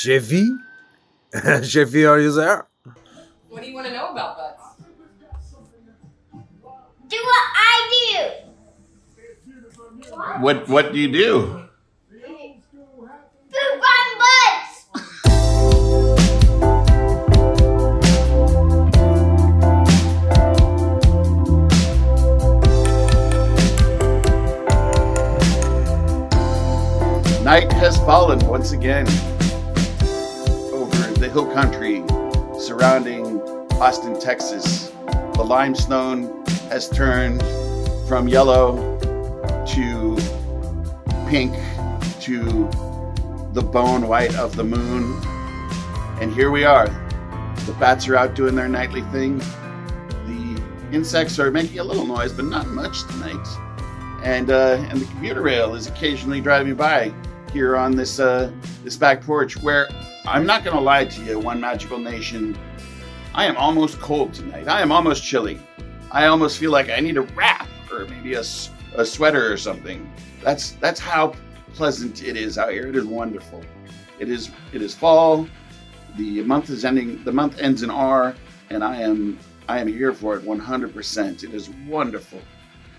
J'ai vu. j'ai vu, are you there? What do you want to know about butts? Do what I do. What What do you do? Poop on butts. Night has fallen once again Texas. The limestone has turned from yellow to pink to the bone white of the moon. And here we are. The bats are out doing their nightly thing. The insects are making a little noise, but not much tonight. And uh, and the commuter rail is occasionally driving by here on this uh, this back porch where I'm not going to lie to you, one magical nation. I am almost cold tonight. I am almost chilly. I almost feel like I need a wrap or maybe a, a sweater or something. That's that's how pleasant it is out here. It is wonderful. It is it is fall. The month is ending. The month ends in R, and I am I am here for it 100%. It is wonderful.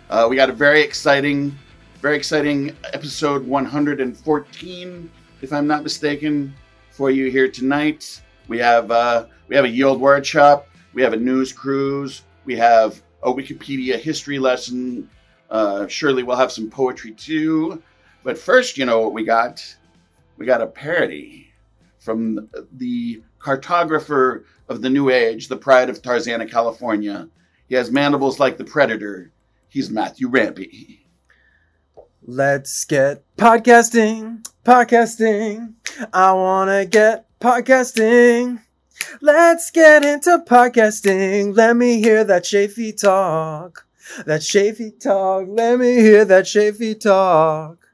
Uh, we got a very exciting, very exciting episode 114, if I'm not mistaken, for you here tonight. We have uh, we have a yield word shop. We have a news cruise. We have a Wikipedia history lesson. Uh, surely we'll have some poetry too. But first, you know what we got? We got a parody from the cartographer of the New Age, the pride of Tarzana, California. He has mandibles like the predator. He's Matthew Rampy. Let's get podcasting, podcasting. I wanna get podcasting. Let's get into podcasting. Let me hear that Shafi talk. That Shafi talk. Let me hear that Shafi talk.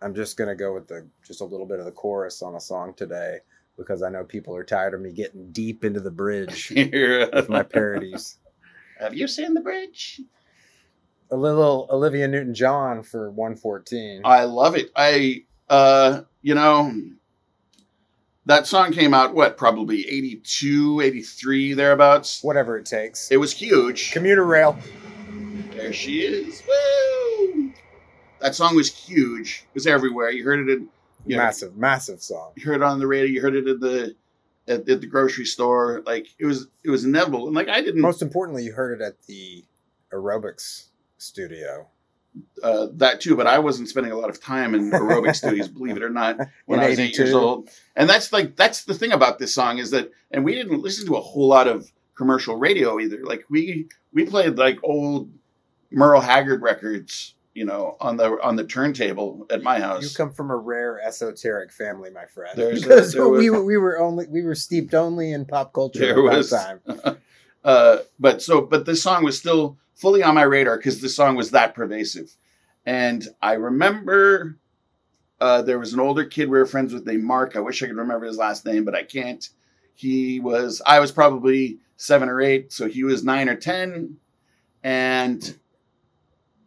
I'm just gonna go with the just a little bit of the chorus on a song today because I know people are tired of me getting deep into the bridge Here, with my parodies. Have you seen the bridge? A little Olivia Newton John for 114. I love it. I, uh, you know, that song came out, what, probably 82, 83, thereabouts. Whatever it takes. It was huge. Commuter rail. There she is. Woo! That song was huge. It was everywhere. You heard it in, you know, Massive, massive song. you heard it on the radio. You heard it at the at, at the grocery store. Like it was, it was inevitable. And like I didn't Most importantly, you heard it at the aerobics studio. Uh, that too, but I wasn't spending a lot of time in aerobic studios, believe it or not, when In I was eight years old. And that's like that's the thing about this song is that, and we didn't listen to a whole lot of commercial radio either. Like we we played like old Merle Haggard records, you know, on the on the turntable at my house. You come from a rare esoteric family, my friend. There's a- because there was- we, were- we were only we were steeped only in pop culture at that time. uh, but so but this song was still fully on my radar because the song was that pervasive. And i remember uh, there was an older kid we were friends with named mark. I wish i could remember his last name but i can't. He was i was probably seven or eight so he was nine or ten. And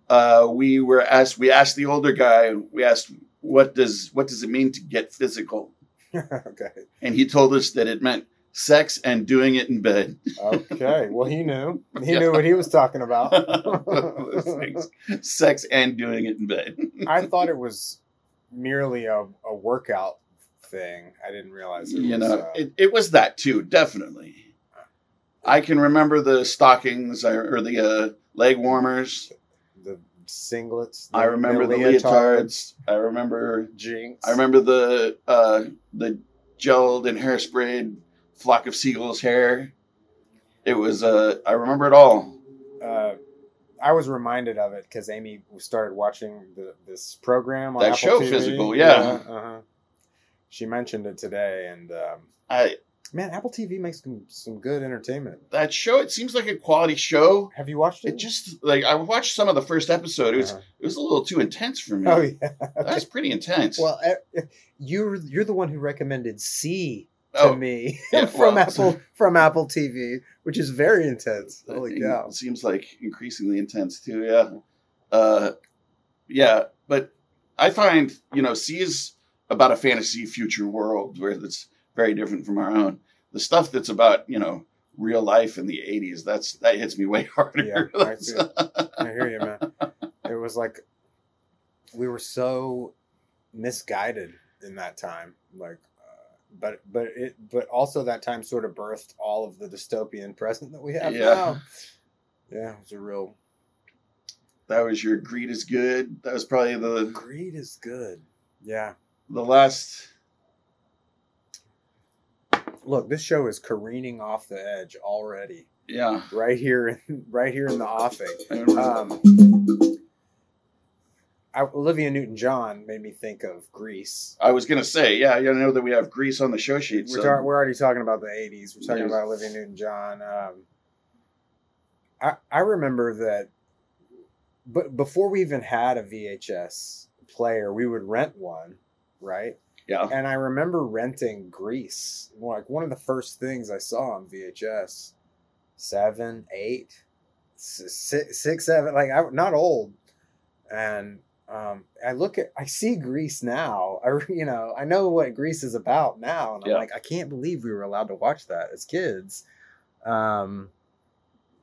uh, we were asked we asked the older guy we asked what does what does it mean to get physical? Okay. and he told us that it meant sex and doing it in bed Okay. Well, he knew. He Yeah. knew what he was talking about. Sex and doing it in bed. I thought it was merely a, a workout thing. I didn't realize it You was. know, uh, it, it was that too, definitely. I can remember the stockings or or the uh, leg warmers. the singlets. I remember the leotards. I remember. Jinx. I remember the uh, the gelled and hairsprayed flock of seagulls hair. It was. Uh, I remember it all. uh, I was reminded of it because Amy started watching the, this program on That Apple show, TV. Physical, yeah. uh-huh. She mentioned it today, and um, I man, Apple TV makes some, some good entertainment. that show. It seems like a quality show. Have you watched it? It just like I watched some of the first episode. It was Uh-huh. it was a little too intense for me. Oh yeah. That's pretty intense. Well, eh, you're you're the one who recommended See to oh, me yeah, from well, Apple from Apple TV, which is very intense. Holy it cow! seems like increasingly intense too. Yeah, uh, yeah. But I find you know See is about a fantasy future world where that's very different from our own. The stuff that's about you know real life in the '80s, that's that hits me way harder. Yeah, I. I hear you, man. It was like we were so misguided in that time, like. But but it but also that time sort of birthed all of the dystopian present that we have Yeah. now. Yeah, it was a real that was your greed is good. That was probably the greed is good. Yeah. the last. Look, this show is careening off the edge already. Yeah, Right here, right here in the offing. Um, I, Olivia Newton-John made me think of Grease. I was gonna say, yeah, you know that we have grease on the show sheet. We're, So we're already talking about the '80s. We're talking Yes. about Olivia Newton-John. Um, I I remember that, but before we even had a VHS player, we would rent one, right? yeah, And I remember renting Grease. Like one of the first things I saw on VHS, seven, eight, six, six, seven. Like I not old, and um, I look at I see Grease now. I you know I know what Grease is about now, and I'm Yeah. like I can't believe we were allowed to watch that as kids. Um,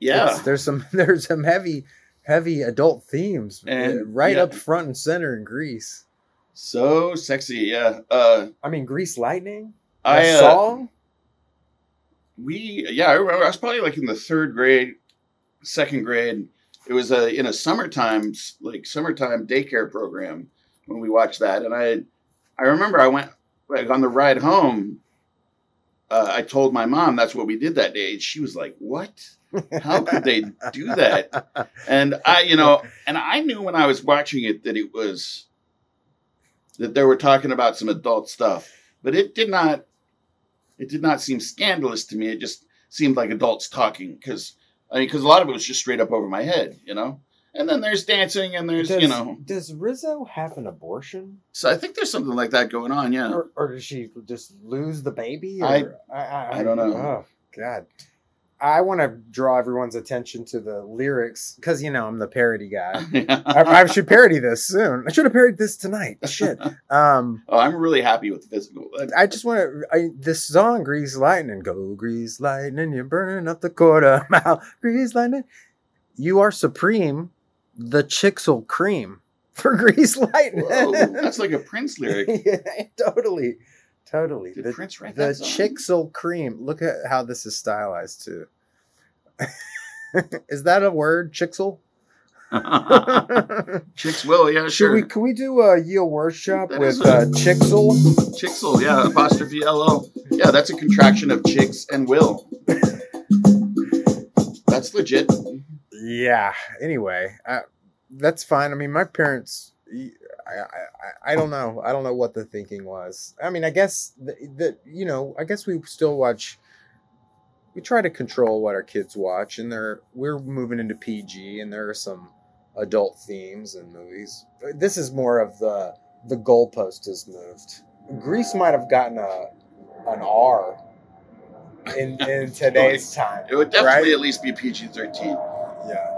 yeah. there's some there's some heavy heavy adult themes And, uh, right yeah. up front and center in Grease. So sexy, yeah. Uh, I mean, Grease Lightning, I uh, song. we yeah I remember I was probably like in the third grade, second grade. It was uh, in a summertime like summertime daycare program when we watched that, and I I remember I went like on the ride home. Uh, I told my mom that's what we did that day. and She was like, "What? How could they do that?" And I, you know, and I knew when I was watching it that it was that they were talking about some adult stuff, but it did not. It did not seem scandalous to me. It just seemed like adults talking because I mean, because a lot of it was just straight up over my head, you know. And then there's dancing, and there's does, you know. does Rizzo have an abortion, So I think there's something like that going on. Yeah. or, or does she just lose the baby? Or, I- I, I don't know. Oh God, I want to draw everyone's attention to the lyrics because you know I'm the parody guy. I, I should parody this soon. I should have parodied this tonight. Shit. Um, oh, I'm really happy with the physical. I just want to. I This song, "Grease Lightning," go Grease Lightning, you're burning up the quarter mile. Grease Lightning, you are supreme. The Chixel cream for Grease Lightning. Whoa, that's like a Prince lyric. yeah, totally, totally. Did the Prince write the that song? Chixel cream. Look at how this is stylized too. is that a word, Chixel? Chicks will, yeah, Should sure. we? Can we do a Yield workshop That with a- uh, Chixel? Chixel, yeah, apostrophe L O. Yeah, that's a contraction of chicks and will. That's legit. Yeah. Anyway, uh, that's fine. I mean, my parents. I, I, don't know. I don't know what the thinking was. I mean, I guess that you know. I guess we still watch. We try to control what our kids watch, and there we're moving into PG, and there are some adult themes in movies. This is more of the the goalpost has moved. Grease might have gotten a an R in in today's time. It would definitely right? at least be PG 13. Yeah.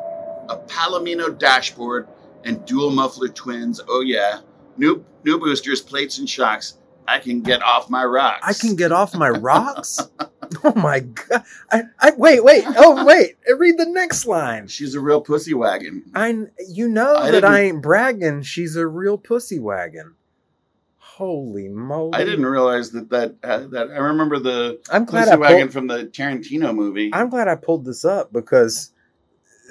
A Palomino dashboard and dual muffler twins. Oh, yeah. New, new boosters, plates, and shocks. I can get off my rocks. I can get off my rocks. oh my god! I, I wait, wait. Oh wait. Read the next line. She's a real pussy wagon. I, you know I that I ain't bragging. She's a real pussy wagon. Holy moly! I didn't realize that that uh, that I remember the I'm glad pussy I wagon pulled, from the Tarantino movie. I'm glad I pulled this up because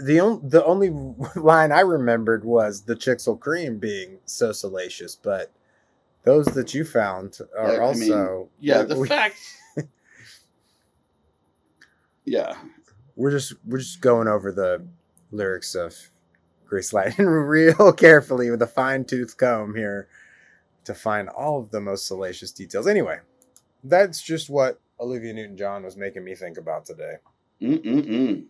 the on, the only line I remembered was the Chixel cream being so salacious, but those that you found are Yeah, I mean, also yeah, the we- fact. yeah, we're just we're just going over the lyrics of Grease Lightning real carefully with a fine tooth comb here to find all of the most salacious details. Anyway, that's just what Olivia Newton John was making me think about today. Mm-mm-mm.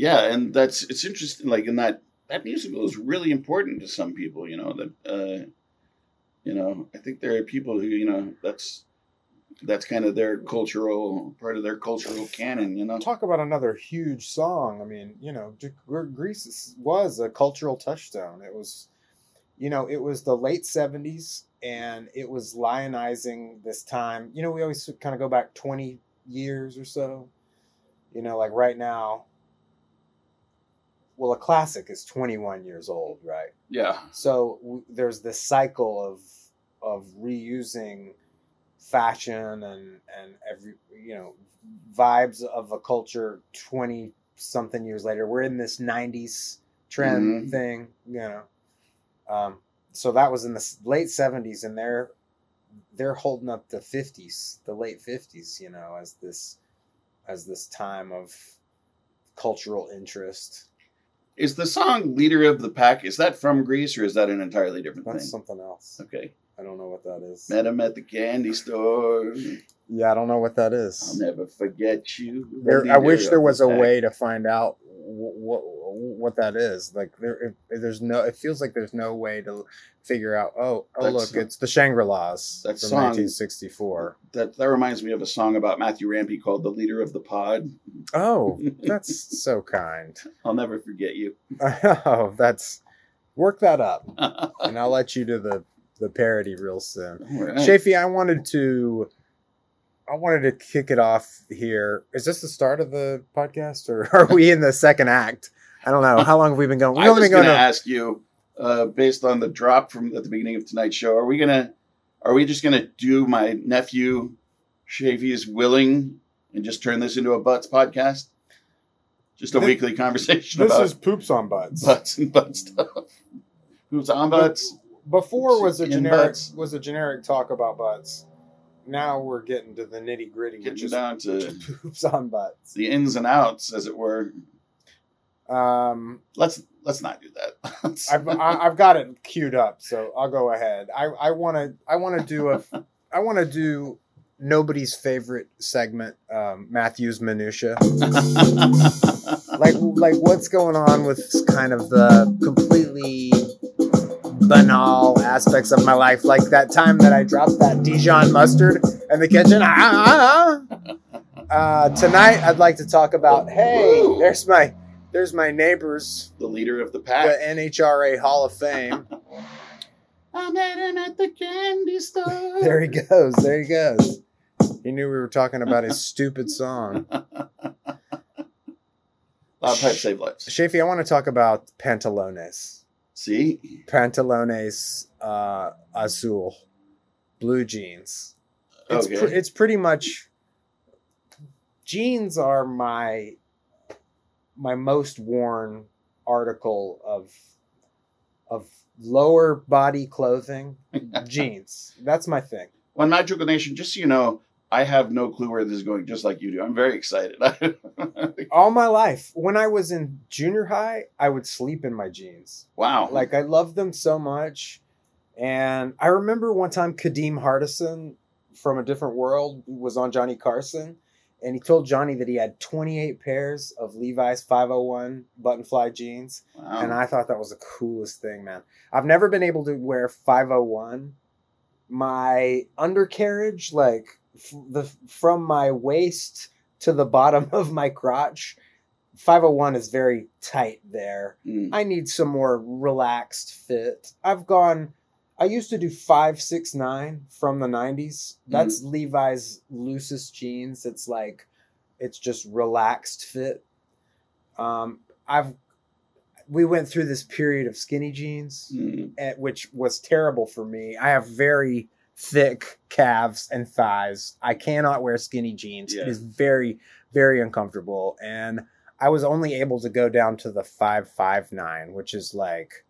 Yeah, and that's it's interesting. Like in that that musical is really important to some people. You know that. Uh, you know, I think there are people who you know that's that's kind of their cultural part of their cultural canon. You know. Talk about another huge song. I mean, you know, G- Gr- Grease was a cultural touchstone. It was, you know, it was the late 70s and it was lionizing this time. You know, we always kind of go back 20 years or so. You know, like right now, well, a classic is 21 years old, right? Yeah. So w- there's this cycle of of reusing fashion and and every you know vibes of a culture 20 something years later. We're in this 90s trend Mhm. thing, you know. Um, so that was in the late 70s and they're they're holding up the 50s, the late 50s, you know, as this as this time of cultural interest. Is the song "Leader of the Pack" is that from Grease or is that an entirely different That's thing? something else. Okay. I don't know what that is. Met him at the candy store. Yeah, I don't know what that is. I'll never forget you. There, I wish there was a way to find out what what that is. Like there, if, there's no. It feels like there's no way to figure out. Oh, oh, That's- look, it's the Shangri Las from song- 1964. That that reminds me of a song about Matthew Rampey called "The Leader of the Pod." Oh, that's so kind. I'll never forget you. Oh, that's work that up, and I'll let you do the the parody real soon. All right. Shafi, I wanted to I wanted to kick it off here. Is this the start of the podcast or are we in the second act? I don't know. How long have we been going? We've I was going to ask you, uh, based on the drop from at the beginning of tonight's show, are we gonna, are we just gonna do my nephew, Shavy's willing, and just turn this into a butts podcast? Just a This- weekly conversation about This is poops on butts. butts and butt stuff. Who's on butts? Before was a generic butts. was a generic talk about butts. Now we're getting to the nitty gritty, which is down to poops on butts. the ins and outs, as it were. Um, Let's let's not do that. I've I, I've got it queued up, so I'll go ahead. I I want to I want to do a I want to do nobody's favorite segment, um, Matthew's minutia. Like like what's going on with kind of the completely banal aspects of my life, like that time that I dropped that Dijon mustard in the kitchen. Ah, ah, ah. Uh, tonight, I'd like to talk about. Hey, there's my there's my neighbors the leader of the pack, the. NHRA Hall of Fame. I met him at the candy store. There he goes. There he goes. He knew we were talking about his stupid song. Loud pipe save lives. Shafi, I want to talk about pantalones. See, Pantalones uh, azul, blue jeans. It's Okay. pre- it's pretty much jeans are my my most worn article of of lower body clothing. jeans. That's my thing. well Magical Nation. Just so you know, I have no clue where this is going. Just like you do, I'm very excited. All my life, when I was in junior high, I would sleep in my jeans. wow. Like I loved them so much. And I remember one time Kadeem Hardison from a different world was on Johnny Carson and he told Johnny that he had 28 pairs of Levi's 501 button fly jeans wow. and I thought that was the coolest thing, man. I've never been able to wear 501. My undercarriage like the from my waist to the bottom of my crotch 501 is very tight there. Mm. I need some more relaxed fit. I've gone. I used to do five six nine from the nineties. That's Levi's loosest jeans. It's like, it's just relaxed fit. Um, I've. We went through this period of skinny jeans, Mm. eh, which was terrible for me. I have very thick calves and thighs. I cannot wear skinny jeans. Yeah. It is very, very uncomfortable. And I was only able to go down to the 559, which is like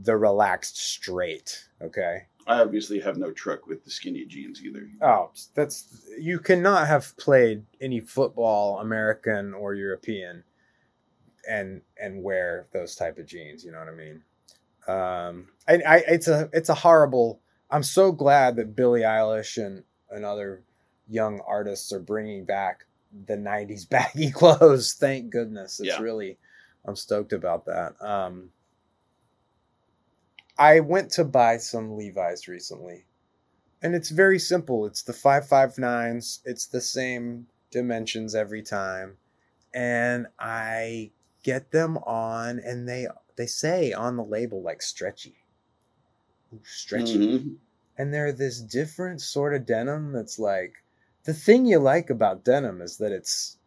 the relaxed straight. Okay. I obviously have no truck with the skinny jeans either. Oh, that's you cannot have played any football, American or European, and and wear those type of jeans. You know what I mean? Um, I, I it's a it's a horrible. I'm so glad that Billie Eilish and and other young artists are bringing back the '90s baggy clothes. Thank goodness. It's Yeah. really I'm stoked about that. Um, I went to buy some Levi's recently and it's very simple. It's the 559s. It's the same dimensions every time. And I get them on and they they say on the label like stretchy. Stretchy. Mhm. And they're this different sort of denim that's like the thing you like about denim is that it's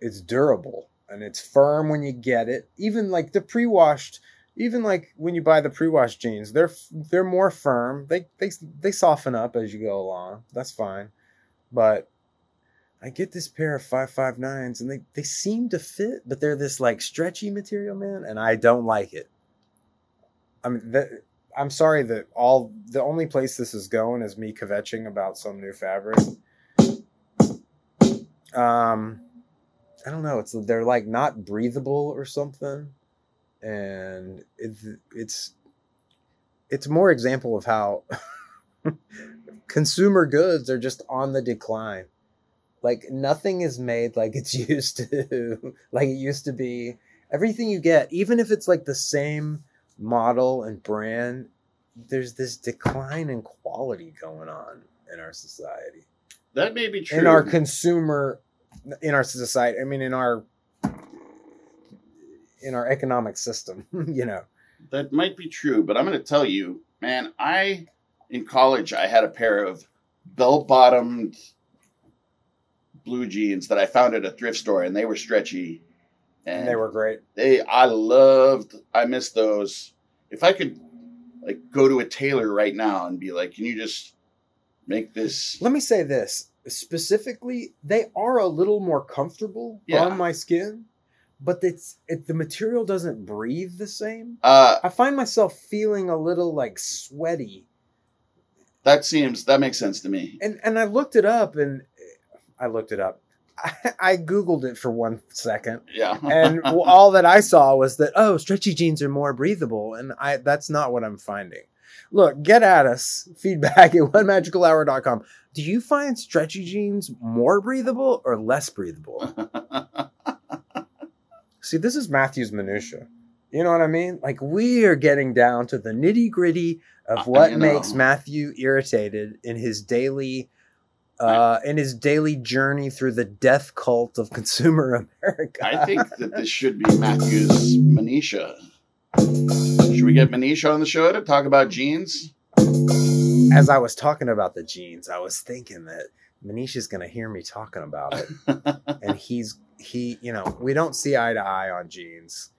it's durable and it's firm when you get it. Even like the pre-washed, even like when you buy the pre-washed jeans, they're they're more firm. They they they soften up as you go along. That's fine. But I get this pair of 559s and they, they seem to fit, but they're this like stretchy material, man, and I don't like it. I mean, that, I'm sorry that all the only place this is going is me kvetching about some new fabric. Um, I don't know. It's they're like not breathable or something, and it's it's it's more example of how consumer goods are just on the decline. Like nothing is made like it's used to, like it used to be. Everything you get, even if it's like the same model and brand, there's this decline in quality going on in our society That may be true. in our consumer in our society i mean in our in our economic system you know That might be true, but I'm going to tell you, man, I, in college, I had a pair of bell bottomed blue jeans that I found at a thrift store and they were stretchy. And and they were great they, I loved, I miss those. If I could, like, go to a tailor right now and be like, can you just make this? let me say this specifically they are a little more comfortable Yeah. on my skin but it's it, the material doesn't breathe the same Uh, i find myself feeling a little like sweaty that seems, that makes sense to me. and and i looked it up and i looked it up I, googled it for one second Yeah. and all that I saw was that oh, stretchy jeans are more breathable, and I that's not what I'm finding. Look, get at us. Feedback at onemagicalhour.com. Do you find stretchy jeans more breathable or less breathable? See, this is Matthew's minutia. You know what I mean? Like we are getting down to the nitty gritty of what know. makes Matthew irritated in his daily, uh, in his daily journey through the death cult of consumer America. I think that this should be Matthew's Manisha. Should we get Manisha on the show to talk about jeans? as I was talking about the jeans, I was thinking that Manisha's gonna hear me talking about it, and he's he, you know, we don't see eye to eye on jeans.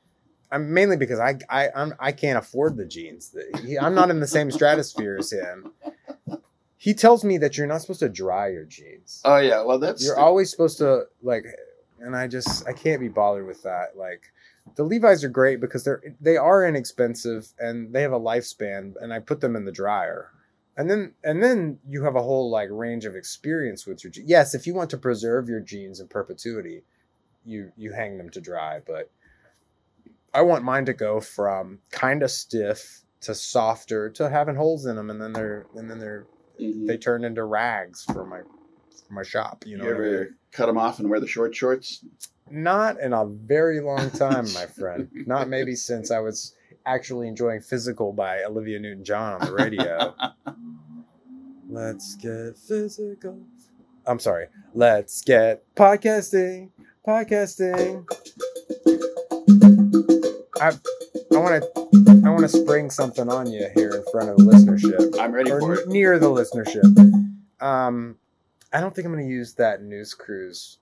I'm mainly because I I I'm, I can't afford the jeans. He, I'm not in the same stratosphere as him. He tells me that you're not supposed to dry your jeans. Oh yeah, well that's You're always supposed to like, and I just I can't be bothered with that. Like, the Levi's are great because they're they are inexpensive and they have a lifespan, and I put them in the dryer, and then and then you have a whole like range of experience with your. jeans. Yes, if you want to preserve your jeans in perpetuity, you you hang them to dry, but I want mine to go from kind of stiff to softer to having holes in them, and then they're and then they're Mhm. they turn into rags for my for my shop. You You, know, I mean? ever cut them off and wear the short shorts? Not in a very long time, my friend. Not maybe since I was actually enjoying Physical by Olivia Newton John on the radio. Let's get physical. I'm sorry. Let's get podcasting. Podcasting. I I want to I want to spring something on you here in front of the listenership I'm ready or for it. near the listenership. Um, I don't think I'm going to use that news cruise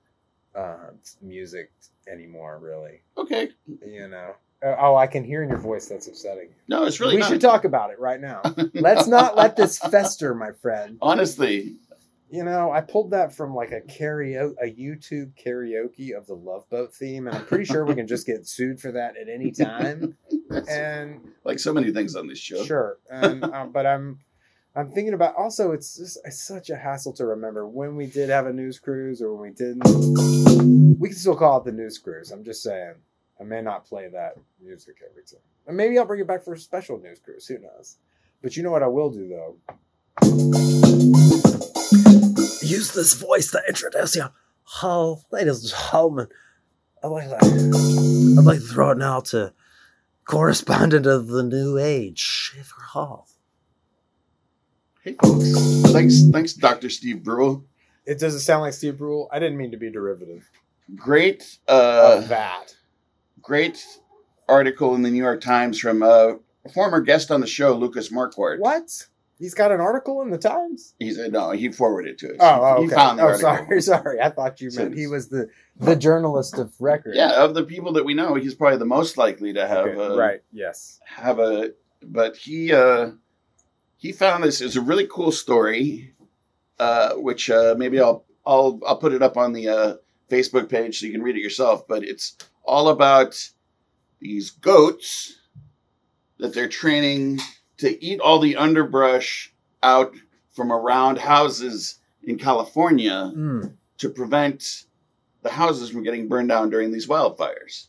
uh, music anymore. Really, Okay. you know. Uh, oh, I can hear in your voice that's upsetting. No, it's really we not. should talk about it right now. Let's not let this fester, my friend. Honestly, You know, I pulled that from like a karaoke, a YouTube karaoke of the Love Boat theme, and I'm pretty sure we can just get sued for that at any time. And like so many things on this show. Sure, and, um, but I'm I'm thinking about also it's just it's such a hassle to remember when we did have a news cruise or when we didn't. We can still call it the news cruise. I'm just saying. I may not play that music every time. And maybe I'll bring it back for a special news cruise. Who knows? But you know what I will do though. Use this voice to introduce you. Oh, ladies and gentlemen, I'd like to, I'd like to throw it now to correspondent of the New Age, Shiver Hall. Hey folks. Thanks thanks Dr. Steve Brule. It doesn't sound like Steve Brule. I didn't mean to be derivative Great uh of that. great article in the New York Times from uh a former guest on the show, Lucas Marquardt. What? He's got an article in the Times. He said no. He forwarded to us. Oh, oh, he okay. oh, sorry, sorry. I thought you meant he was the the journalist of record. Yeah, of the people that we know, he's probably the most likely to have Okay, a, right. Yes. have a. But he uh, he found this is a really cool story, uh, which uh, maybe I'll I'll I'll put it up on the uh, Facebook page so you can read it yourself. But it's all about these goats that they're training to eat all the underbrush out from around houses in California Mm. to prevent the houses from getting burned down during these wildfires.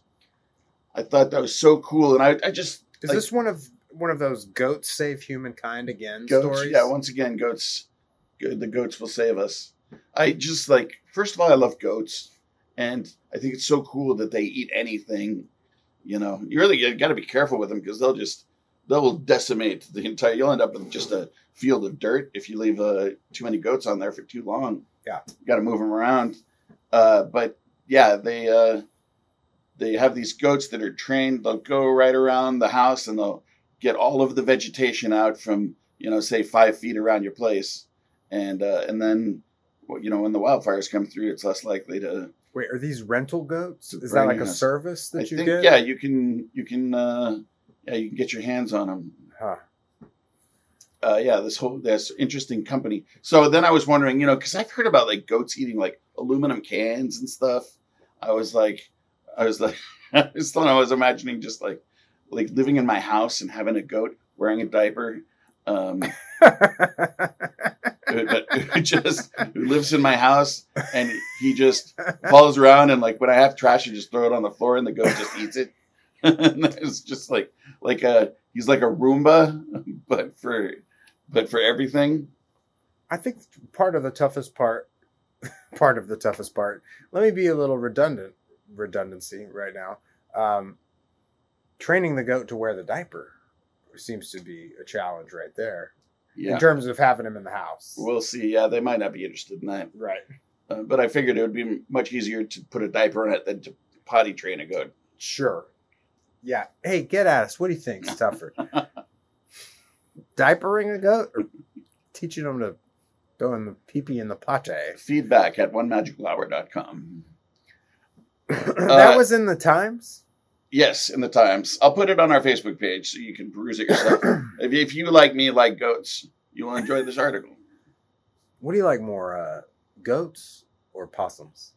I thought that was so cool, and I, I just Is Like- this one of one of those goats save humankind again goats. stories? Yeah, once again, goats. go- The goats will save us. I just like. First of all, I love goats, and I think it's so cool that they eat anything. You know, you really got to be careful with them because they'll just they'll decimate the entire. You'll end up with just a field of dirt if you leave uh, too many goats on there for too long. Yeah. you got to move them around. Uh, but yeah, they uh, they have these goats that are trained. They'll go right around the house and they'll get all of the vegetation out from you know say five feet around your place, and uh, and then you know when the wildfires come through, it's less likely to. Wait, are these rental goats? Is that like a service that I you think get? yeah, you can you can uh, yeah you can get your hands on them. Huh. uh, yeah, this whole this interesting company. So then I was wondering, you know, because I've heard about like goats eating like aluminum cans and stuff. I was like, I was like, I was thought I was imagining just like like living in my house and having a goat wearing a diaper. Um, but who just who lives in my house and he just follows around and like when I have trash, I just throw it on the floor and the goat just eats it. and it's just like like a he's like a Roomba, but for but for everything. I think part of the toughest part, part of the toughest part. Let me be a little redundant, redundancy right now. Um, training the goat to wear the diaper seems to be a challenge right there Yeah, in terms of having him in the house. we'll see. Yeah, they might not be interested in that, right. uh, but I figured it would be much easier to put a diaper on it than to potty train a goat. Sure. Yeah. Hey, get at us. What do you think's tougher? Diapering a goat or teaching them to go in the pee pee in the pate? Feedback at onemagicalhour.com. that Uh, was in the Times. Yes, in the Times. I'll put it on our Facebook page so you can peruse it yourself. if, you, if you like me, like goats, you will enjoy this article. What do you like more, uh, goats or possums?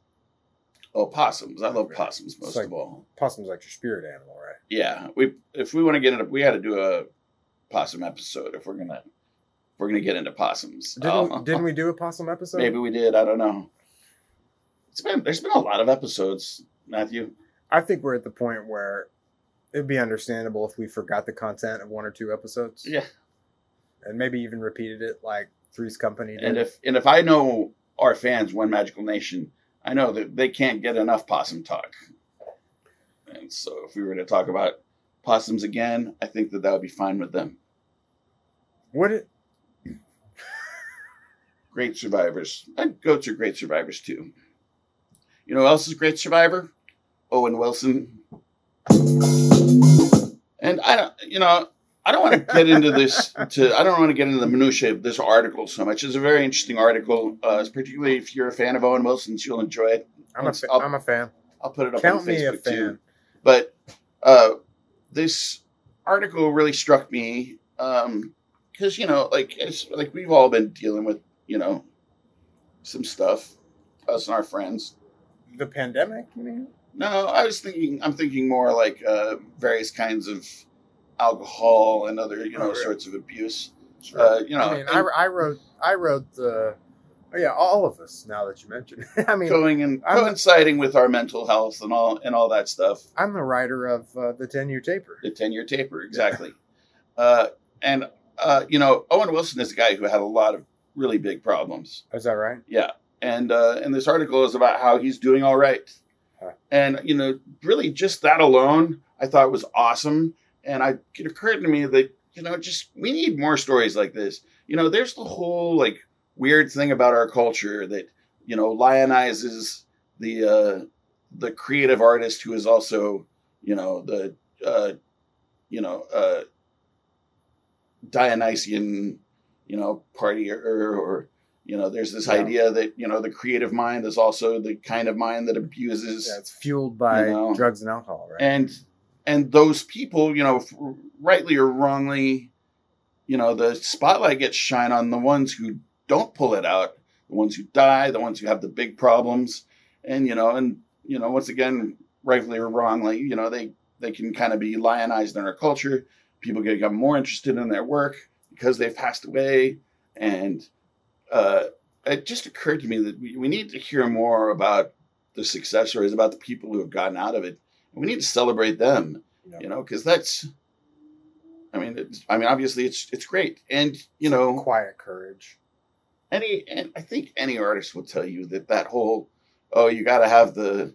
Oh, possums! I love possums most like- of all. Possum's like your spirit animal, right? Yeah, we if we want to get into, we had to do a possum episode if we're gonna if we're gonna get into possums. Didn't, I'll- uh, didn't we do a possum episode? Maybe we did. I don't know. It's been there's been a lot of episodes, Matthew. I think we're at the point where it'd be understandable if we forgot the content of one or two episodes. Yeah, And maybe even repeated it like Three's Company did. and if and if I know our fans, One Magical Nation, I know that they can't get enough possum talk. And so, if we were to talk about possums again, I think that that would be fine with them. Would it? Great survivors. And goats are great survivors too. You know who else is a great survivor? Owen Wilson. And I don't, you know, I don't want to get into this. To I don't want to get into the minutiae of this article so much. It's a very interesting article, uh, particularly if you're a fan of Owen Wilson's, you'll enjoy it. I'm a, fa- I'm a fan. I'll put it up Count on me a Facebook fan. too. But uh, this article really struck me because you know, like it's like we've all been dealing with you know some stuff, us and our friends. The pandemic, you mean? No, I was thinking. I'm thinking more like uh, various kinds of alcohol and other you know Oh, sorts of abuse. Uh, you know, I mean, I, I wrote, I wrote the, oh yeah, all of us. Now that you mention, it. I mean, going and I'm- coinciding with our mental health and all and all that stuff. I'm the writer of uh, the Ten Year Taper. the 10 year taper exactly uh, and uh, you know owen wilson is a guy who had a lot of really big problems Is that right? yeah and uh, and this article is about how he's doing all right Huh. and you know really just that alone i thought was awesome and I, it occurred to me that you know just we need more stories like this you know there's the whole like weird thing about our culture that you know lionizes the uh the creative artist who is also you know the uh you know uh Dionysian, you know, partier or you know, there's this Yeah. idea that you know the creative mind is also the kind of mind that abuses Yeah, it's fueled by You know. drugs and alcohol, right? and and those people you know rightly or wrongly you know the spotlight gets shine on the ones who don't pull it out the ones who die the ones who have the big problems. And you know and you know once again rightly or wrongly you know they they can kind of be lionized in our culture. People get become more interested in their work because they've passed away. And uh it just occurred to me that we, we need to hear more about the success stories about the people who have gotten out of it we need to celebrate them Yeah. you know because that's i mean it's, i mean obviously it's it's great and you know quiet courage. any and i think any artist will tell you that that whole oh you got to have the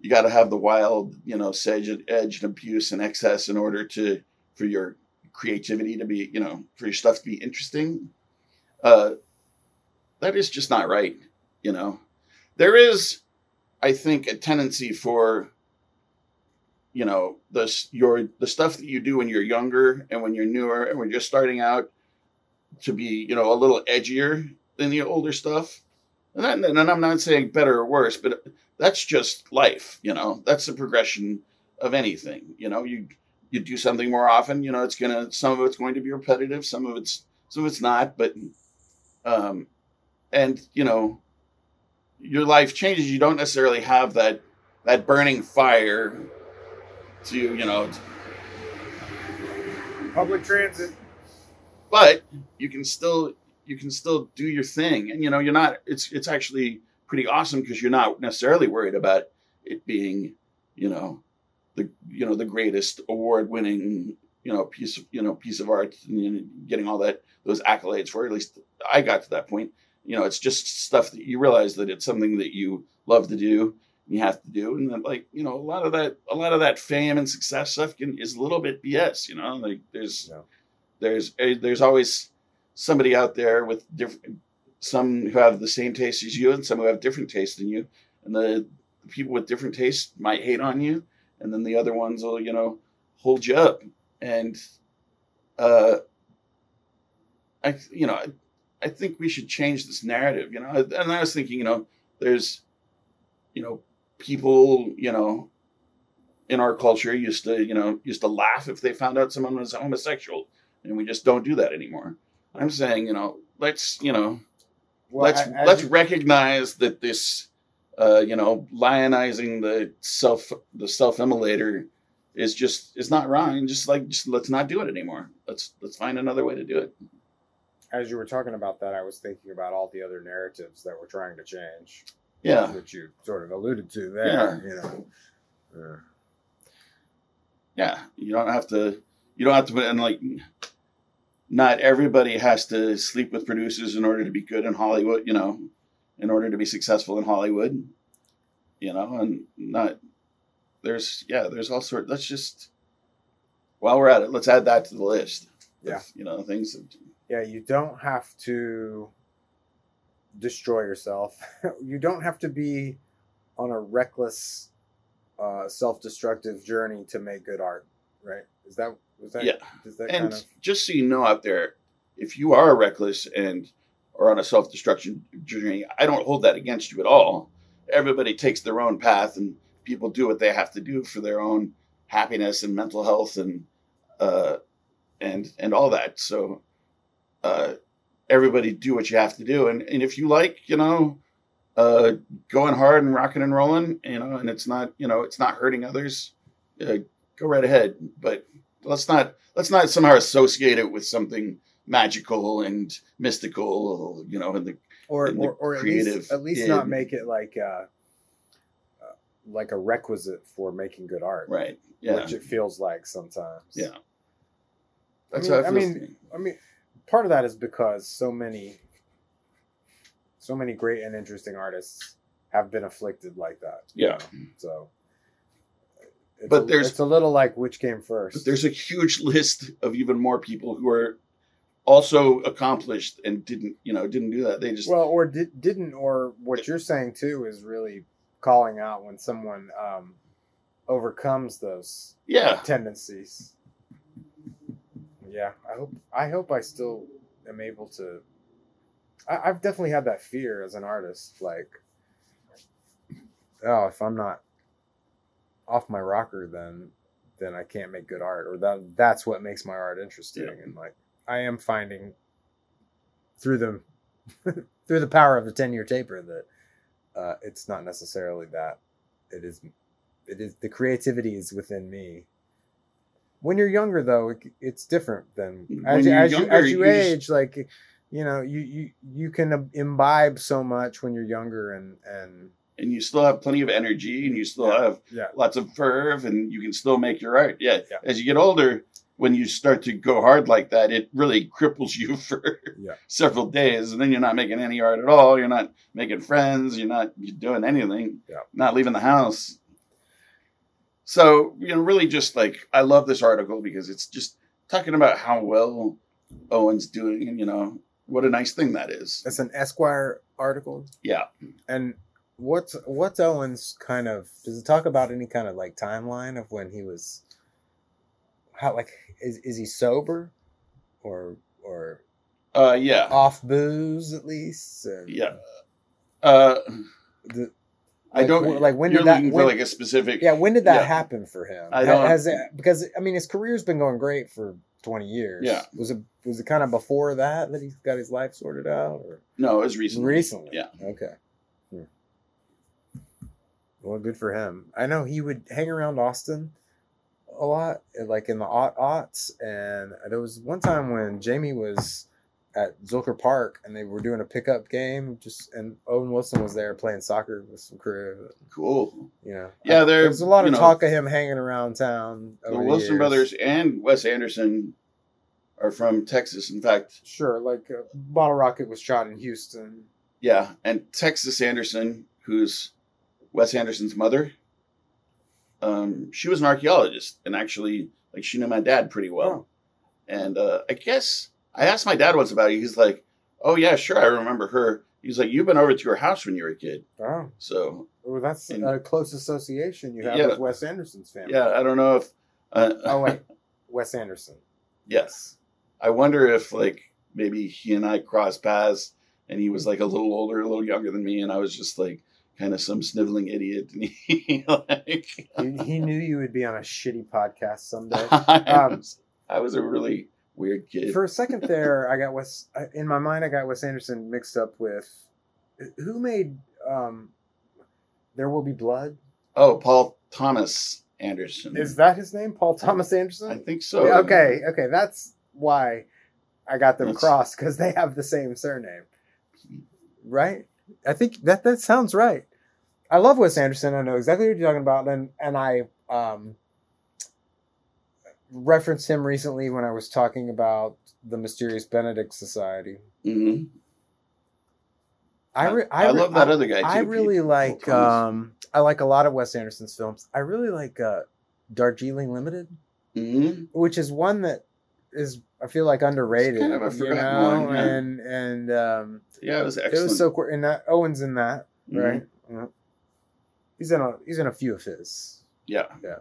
you got to have the wild you know sedge edge and abuse and excess in order to for your creativity to be you know for your stuff to be interesting uh that is just not right you know there is i think a tendency for you know the your the stuff that you do when you're younger and when you're newer and when you're just starting out to be you know a little edgier than the older stuff. And, that, and i'm not saying better or worse but that's just life you know? That's the progression of anything you know? You you do something more often you know it's gonna some of it's going to be repetitive some of it's some of it's not but um and you know your life changes. You don't necessarily have that that burning fire to you know Public transit. but you can still you can still do your thing and you know you're not it's it's actually pretty awesome because you're not necessarily worried about it being you know the you know the greatest award winning you know piece of you know piece of art and you know, getting all that those accolades for it. at least i got to that point you know it's just stuff that you realize that it's something that you love to do you have to do. And then like you know a lot of that a lot of that fame and success stuff can, is a little bit bs you know? Like there's Yeah. there's a, there's always somebody out there with different some who have the same taste as you and some who have different taste than you. And the, the people with different tastes might hate on you and then the other ones will you know hold you up. And uh i you know I, I think we should change this narrative you know? And i was thinking you know there's you know people you know in our culture used to you know used to laugh if they found out someone was homosexual and we just don't do that anymore. I'm saying you know let's you know Well, let's as let's recognize that this uh you know lionizing the self the self immolator is just is not wrong just like just let's not do it anymore. Let's let's find another way to do it. As you were talking about that, I was thinking about all the other narratives that we're trying to change. Yeah Which you sort of alluded to there. You know. Yeah. yeah you don't have to you don't have to put in like not everybody has to sleep with producers in order to be good in hollywood you know in order to be successful in hollywood you know and not there's yeah there's all sort let's just while we're at it let's add that to the list of, Yeah. you know things that, yeah, you don't have to destroy yourself. you don't have to be on a reckless, uh, self-destructive journey to make good art, right? Is that was that? Yeah. That and kind of just so you know out there if you are reckless and are on a self-destruction journey i don't hold that against you at all everybody takes their own path and people do what they have to do for their own happiness and mental health and uh and and all that so uh everybody do what you have to do and and if you like you know uh going hard and rocking and rolling you know and it's not you know it's not hurting others uh, go right ahead but let's not let's not somehow associate it with something magical and mystical you know and the or in the or, or at least at least not make it like uh, uh, like a requisite for making good art, right yeah which it feels like sometimes. Yeah. that's I mean- how I mean. I mean, part of that is because so many, so many great and interesting artists have been afflicted like that. you Yeah. know? So, it's But a, there's- it's a little like which came first. But there's a huge list of even more people who are also accomplished and didn't you know didn't do that they just well, or did, didn't, or what you're saying too is really calling out when someone um, overcomes those yeah tendencies. Yeah, I hope I hope I still am able to. I, I've definitely had that fear as an artist, like, oh, if I'm not off my rocker, then then I can't make good art, or that that's what makes my art interesting. Yeah. And like, I am finding through the through the power of the ten year taper that uh, it's not necessarily that. It is, it is the creativity is within me. When you're younger, though, it, it's different than as, you, as you as you you just- age. Like, you know, you you you can imbibe so much when you're younger, and and and you still have plenty of energy and you still have yeah, lots of verve and you can still make your art. Yeah. Yeah. As you get older, when you start to go hard like that, it really cripples you for Yeah. several days. And then you're not making any art at all. You're not making friends. You're not doing anything. Yeah. Not leaving the house. So, you know, really just like, I love this article because it's just talking about how well Owen's doing and, you know, what a nice thing that is. It's an Esquire article. Yeah. And what's what's Owen's kind of does it talk about any kind of like timeline of when he was how like is is he sober or or Uh, yeah. off booze at least? And Yeah. Uh, the- I like, don't like when you're did that looking when, for like a specific yeah when did that yeah. happen for him? I don't- has it, because I mean his career's been going great for twenty years. Yeah. was it was it kind of before that that he got his life sorted out or No, it was recent. recently? Yeah. Okay. Hmm. Well, good for him. I know he would hang around Austin a lot, like in the aught aughts, and there was one time when Jamie was at Zilker Park and they were doing a pickup game, just and Owen Wilson was there playing soccer with some crew. Cool. You know, Yeah, they're- there's a lot of know, talk of him hanging around town. The Wilson years. brothers and Wes Anderson are from Texas. In fact, Sure, like uh, Bottle Rocket was shot in Houston. yeah, and Texas Anderson, who's Wes Anderson's mother, um, she was an archaeologist and actually, like, she knew my dad pretty well. And uh, I guess I asked my dad once about it. He's like, "Oh yeah, sure, I remember her." He's like, "You've been over to her house when you were a kid." Oh, So well, that's And- a close association you have Yeah. with Wes Anderson's family. yeah, I don't know if. Uh, Oh wait, Wes Anderson. Yes. I wonder if like maybe he and I crossed paths and he was like a little older, a little younger than me, and I was just like kind of some sniveling idiot. And he like he, he knew you would be on a shitty podcast someday. Um, I was a really weird kid. For a second there, I got Wes in my mind. I got Wes Anderson mixed up with who made um, "There Will Be Blood." oh, Paul Thomas Anderson. Is that his name? Paul Thomas Anderson. I think so. Yeah, okay, okay, that's why I got them That's- crossed because they have the same surname, right? I think that that sounds right. I love Wes Anderson. I know exactly what you're talking about, and and I um, referenced him recently when I was talking about the Mysterious Benedict Society. hmm I re- I, re- love that other guy too. I really Pete- like um I like a lot of Wes Anderson's films. I really like uh Darjeeling Limited, Mhm. which is one that is I feel like underrated. kind of a you know, one, yeah. and and um Yeah, it was excellent. it was so cool. And that Owen's in that, Mhm. right? Yeah. He's in a he's in a few of his. Yeah. Ah,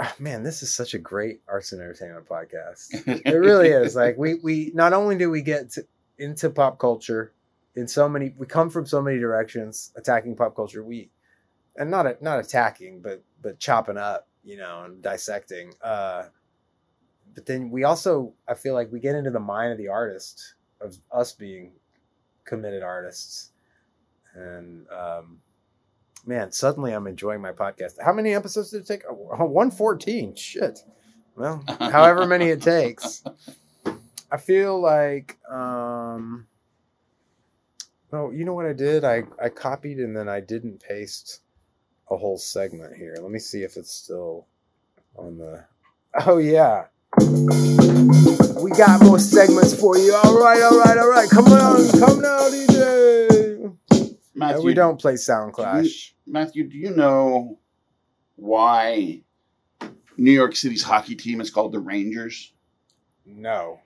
man, this is such a great arts and entertainment podcast. it really is. Like we we not only do we get to, into pop culture in so many we come from so many directions attacking pop culture. We and not not attacking but but chopping up you know and dissecting uh but then we also i feel like we get into the mind of the artist of us being committed artists. And um man suddenly i'm enjoying my podcast. How many episodes did it take? Oh, 114 shit. Well however many it takes. I feel like um oh you know what i did? I i copied and then i didn't paste a whole segment here. Let me see if it's still on the oh yeah. We got more segments for you. All right all right all right. Come on come now dj Matthew, we don't play sound clash Matthew, do you know why New York City's hockey team is called the Rangers? no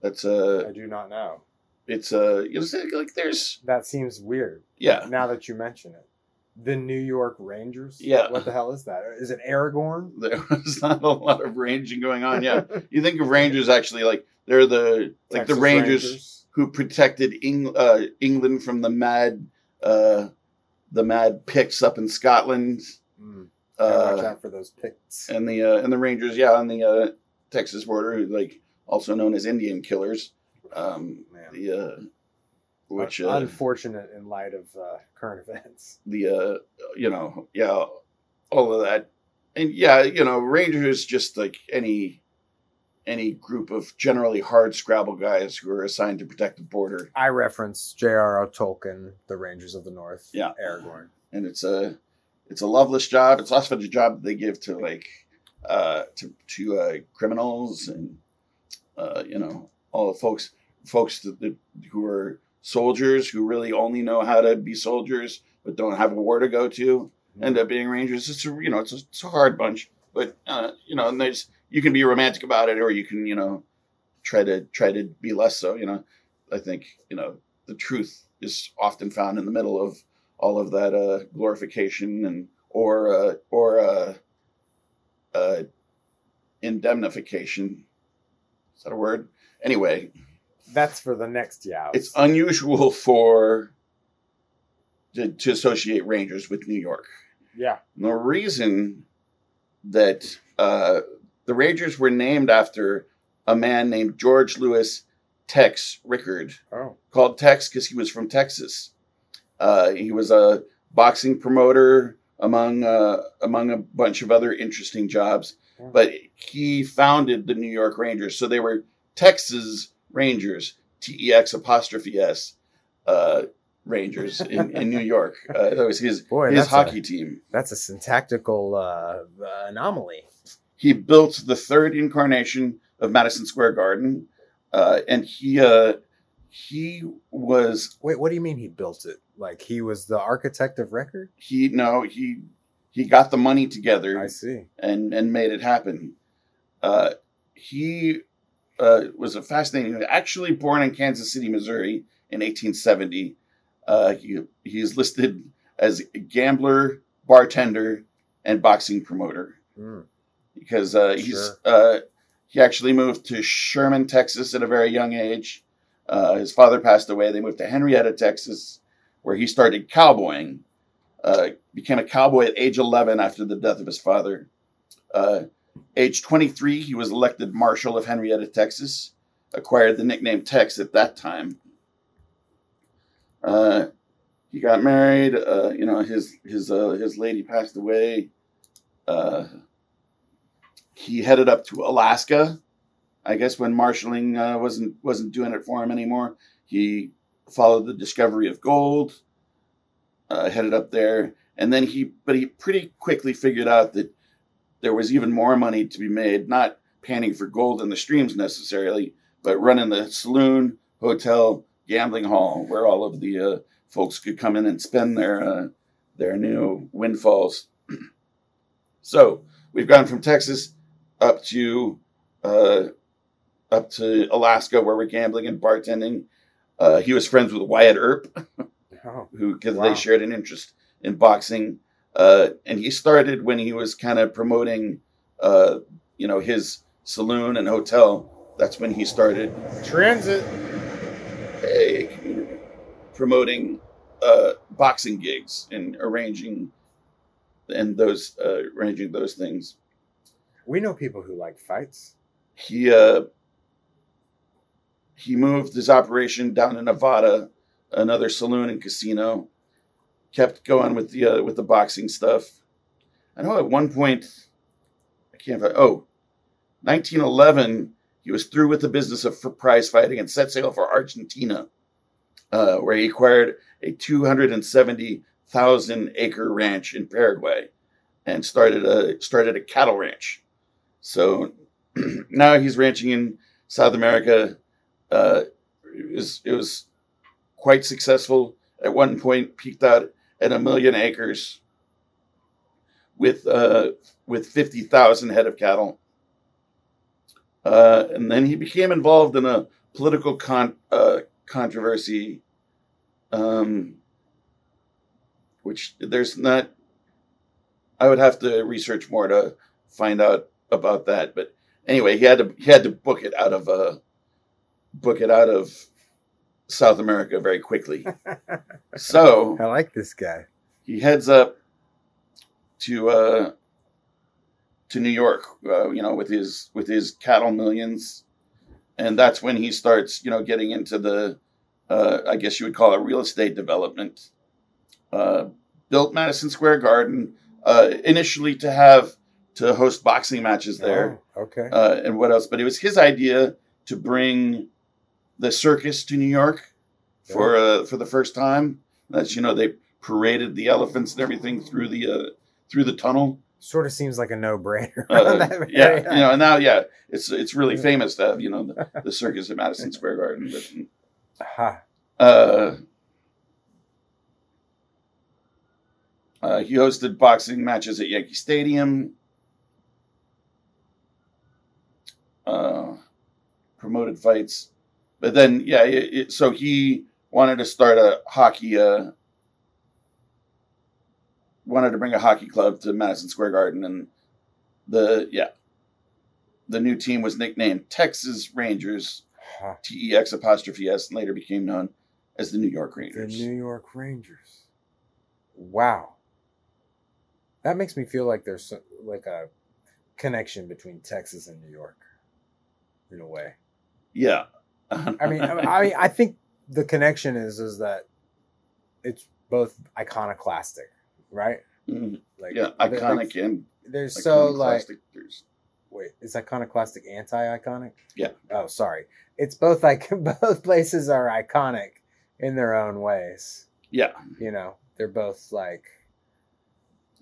That's a i do not know it's a you know like there's that seems weird yeah now that you mention it The New York Rangers. Yeah. What the hell is that? Is it Aragorn? There was not a lot of ranging going on. Yeah, you think of Rangers actually like they're the like the Texas Rangers, who protected Eng- uh, England from the mad uh, the mad Picts up in Scotland. Mm, gotta watch Uh, out for those Picts. and the uh, and the Rangers, yeah, on the uh, Texas border, like also known as Indian killers. Um, Man. the uh, which uh, unfortunate in light of uh, current events. the uh, you know yeah all of that and yeah you know Rangers just like any any group of generally hard scrabble guys who are assigned to protect the border I reference J.R.R. Tolkien, The Rangers of the North. Yeah. Aragorn. and it's a it's a loveless job. It's also the job that they give to like uh, to to uh, criminals and uh, you know all the folks folks that, that who are soldiers who really only know how to be soldiers but don't have a war to go to end up being rangers. It's a you know it's a, it's a hard bunch, but uh, you know and there's you can be romantic about it or you can you know try to try to be less so. You know I think you know the truth is often found in the middle of all of that uh, glorification and or uh, or uh, uh, indemnification. Is that a word? Anyway, That's for the next Yow. it's unusual for to, to associate Rangers with New York. yeah. And the reason that uh, the Rangers were named after a man named George Lewis Tex Rickard, Oh. called Tex because he was from Texas. Uh, he was a boxing promoter among uh, among a bunch of other interesting jobs, Yeah. but he founded the New York Rangers. So they were Texas Rangers, T E X apostrophe S, uh, Rangers in, in New York. Uh, that was his Boy, his that's a- hockey team. That's a syntactical uh, anomaly. He built the third incarnation of Madison Square Garden, uh, and he uh, he was Wait, what do you mean he built it? Like he was the architect of record? he no he he got the money together I see. and and made it happen. Uh, he uh, was a fascinating. Actually born in Kansas City, Missouri, in 1870. Uh, he he is listed as a gambler, bartender, and boxing promoter Mm. Because uh, he's Sure. uh, he actually moved to Sherman, Texas, at a very young age. Uh, his father passed away. They moved to Henrietta, Texas, where he started cowboying. Uh, became a cowboy at age 11 after the death of his father. Uh, age 23, he was elected Marshal of Henrietta, Texas. Acquired the nickname Tex at that time. Uh, he got married. Uh, you know, his his uh, his lady passed away. He headed up to Alaska. I guess when marshaling uh, wasn't wasn't doing it for him anymore, he followed the discovery of gold. Uh, headed up there, and then he, but he pretty quickly figured out that there was even more money to be made, not panning for gold in the streams necessarily, but running the saloon, hotel, gambling hall, where all of the uh, folks could come in and spend their uh, their new windfalls. so we've gone from Texas up to uh, up to Alaska, where we're gambling and bartending. Uh, he was friends with Wyatt Earp, Oh, who because Wow. they shared an interest in boxing, uh, and he started when he was kind of promoting, uh, you know, his saloon and hotel. That's when he started transit. eh, promoting uh, boxing gigs and arranging and those uh, arranging those things. We know people who like fights. he uh he moved his operation down to Nevada, another saloon and casino. Kept going with the uh, with the boxing stuff. I know at one point, I can't. Oh, 1911, he was through with the business of prize fighting and set sail for Argentina, uh, where he acquired a 270,000 acre ranch in Paraguay, and started a started a cattle ranch. So now he's ranching in South America. Uh, it, was, it was quite successful. At one point, peaked out at a million acres with uh, with fifty thousand head of cattle. Uh, and then he became involved in a political con- uh, controversy um, which there's not. I would have to research more to find out about that. But anyway, he had to he had to book it out of uh, book it out of South America very quickly. so I like this guy. he heads up to uh, to New York, uh, you know, with his with his cattle millions, and that's when he starts, you know, getting into the, uh, I guess you would call it real estate development. Uh, built Madison Square Garden uh, initially to have to host boxing matches there, Oh, okay. uh, and what else? But it was his idea to bring the circus to New York for uh, for the first time. That's you know they paraded the elephants and everything through the uh, through the tunnel. sort of seems like a no-brainer. Uh, yeah, you know, and now yeah, it's it's really famous to have you know the, the circus at Madison Square Garden. But, Ha. uh, uh, he hosted boxing matches at Yankee Stadium. Uh, promoted fights, but then yeah, it, it, so he wanted to start a hockey. Uh, wanted to bring a hockey club to Madison Square Garden, and the yeah, the new team was nicknamed Texas Rangers. T E X apostrophe S, and later became known as the New York Rangers. The New York Rangers. Wow. That makes me feel like there's like a connection between Texas and New York, in a way. yeah. I mean, I, I mean, I think the connection is is that it's both iconoclastic, right? Mhm. Like, yeah, like, iconic and there's so like. There's wait, is iconoclastic anti-iconic? Yeah. Oh, sorry. It's both like both places are iconic in their own ways. yeah, You know, they're both like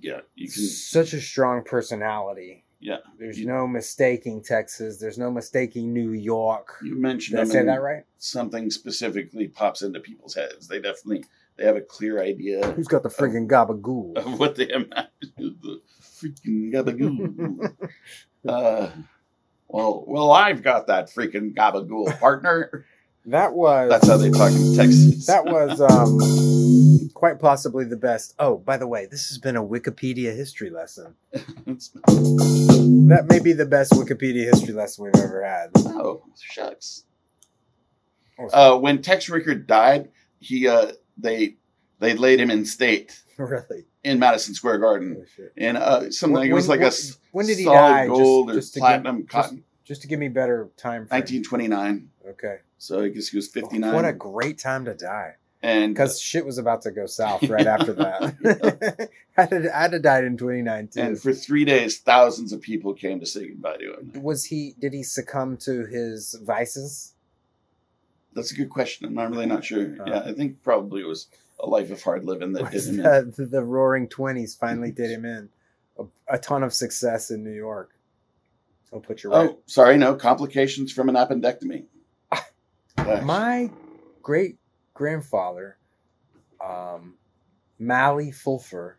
yeah. You can such a strong personality. Yeah. There's no mistaking Texas. There's no mistaking New York. You mentioned Did I say that right? Something specifically pops into people's heads. They definitely they have a clear idea Who's got the friggin' gabagool? of what they imagine. The freaking gabagool. uh, well, well, I've got that freaking gabagool partner. That was That's how they talk in Texas. that was um quite possibly the best. Oh, by the way, this has been a Wikipedia history lesson. That may be the best Wikipedia history lesson we've ever had. oh shucks. Uh, when Tex Rickard died, he uh, they they laid him in state really? in Madison Square Garden, shit. and uh, something When- it was like a when- s- when did he solid die? Just- gold or just to give- platinum just- cotton. Just to give me better time frame. 1929. Okay. So I guess he was 59. What a great time to die. And Because shit was about to go south right after that. I'd, have, I'd died in 2019. and for three days, thousands of people came to say goodbye to him. was he? Did he succumb to his vices? That's a good question. I'm not really not sure. Uh. yeah, I think probably it was a life of hard living that did him in. the, the Roaring Twenties finally did him in? A, a ton of success in New York. I'll put you right. Oh, sorry, no complications from an appendectomy. My great grandfather, um, Mally Fulfer,